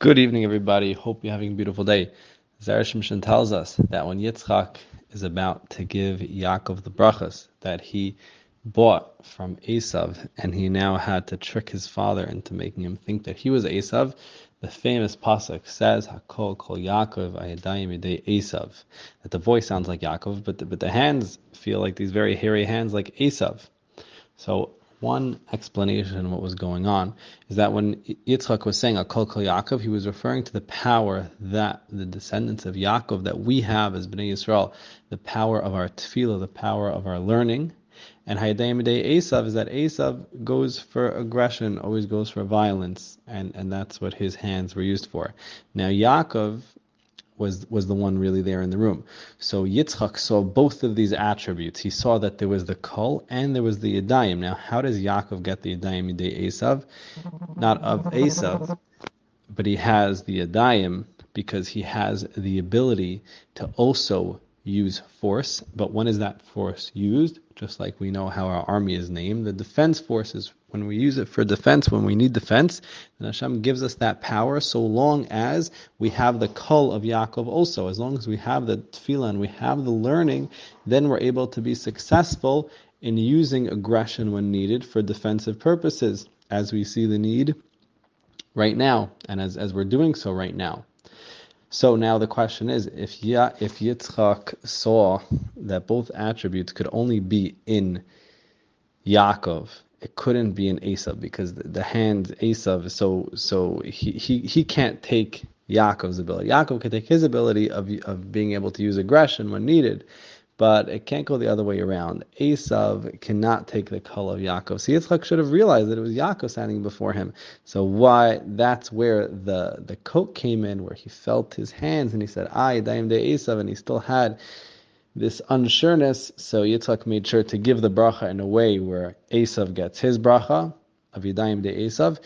Good evening, everybody. Hope you're having a beautiful day. Zera Shimshon tells us that when Yitzchak is about to give Yaakov the brachas that he bought from Esav, and he now had to trick his father into making him think that he was Esav, the famous pasuk says, "Hakol kol Yaakov ayadayim yedei Esav," that the voice sounds like Yaakov, but the, but the hands feel like these very hairy hands like Esav. So one explanation of what was going on is that when Yitzchak was saying Akol Kol Yaakov, he was referring to the power that the descendants of Yaakov, that we have as Bnei Yisrael, the power of our tefillah, the power of our learning. And Hayadayim Esav is that Esav goes for aggression, always goes for violence, and, and that's what his hands were used for. Now Yaakov was was the one really there in the room. So Yitzchak saw both of these attributes. He saw that there was the kol and there was the yadayim. Now, how does Yaakov get the yadayim de Esav? Not of Esav, but he has the yadayim because he has the ability to also use force. But when is that force used? Just like we know how our army is named, the defense force is when we use it for defense, when we need defense, then Hashem gives us that power so long as we have the kol of Yaakov also. As long as we have the tefillah and we have the learning, then we're able to be successful in using aggression when needed for defensive purposes, as we see the need right now, and as, as we're doing so right now. So now the question is, if ya, if Yitzchak saw that both attributes could only be in Yaakov, it couldn't be in Esav because the, the hand Esav, so so he, he he can't take Yaakov's ability. Yaakov can take his ability of of being able to use aggression when needed, but it can't go the other way around. Esav cannot take the kol of Yaakov. So Yitzchak should have realized that it was Yaakov standing before him. So why that's where the the coat came in, where he felt his hands and he said, "Yadayim de Esav," and he still had this unsureness. So Yitzchak made sure to give the bracha in a way where Esav gets his bracha of Yadayim de Esav,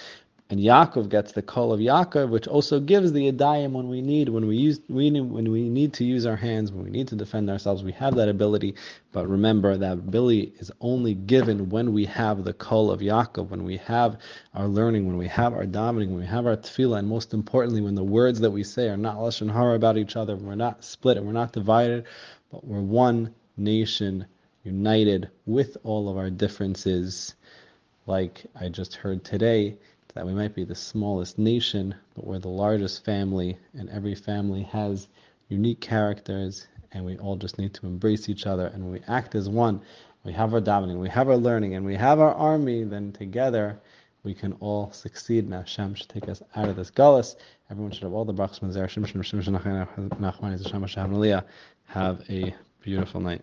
and Yaakov gets the kol of Yaakov, which also gives the Yadayim when we need, when we use, we, when we need to use our hands, when we need to defend ourselves, we have that ability. But remember, that ability is only given when we have the kol of Yaakov, when we have our learning, when we have our davening, when we have our tefillah, and most importantly, when the words that we say are not lashon hara about each other, we're not split and we're not divided, but we're one nation, united with all of our differences. Like I just heard today that we might be the smallest nation, but we're the largest family, and every family has unique characters, and we all just need to embrace each other. And when we act as one, we have our davening, we have our learning, and we have our army, then together we can all succeed. Now Hashem should take us out of this gullus. Everyone should have all the brachas from Have a beautiful night.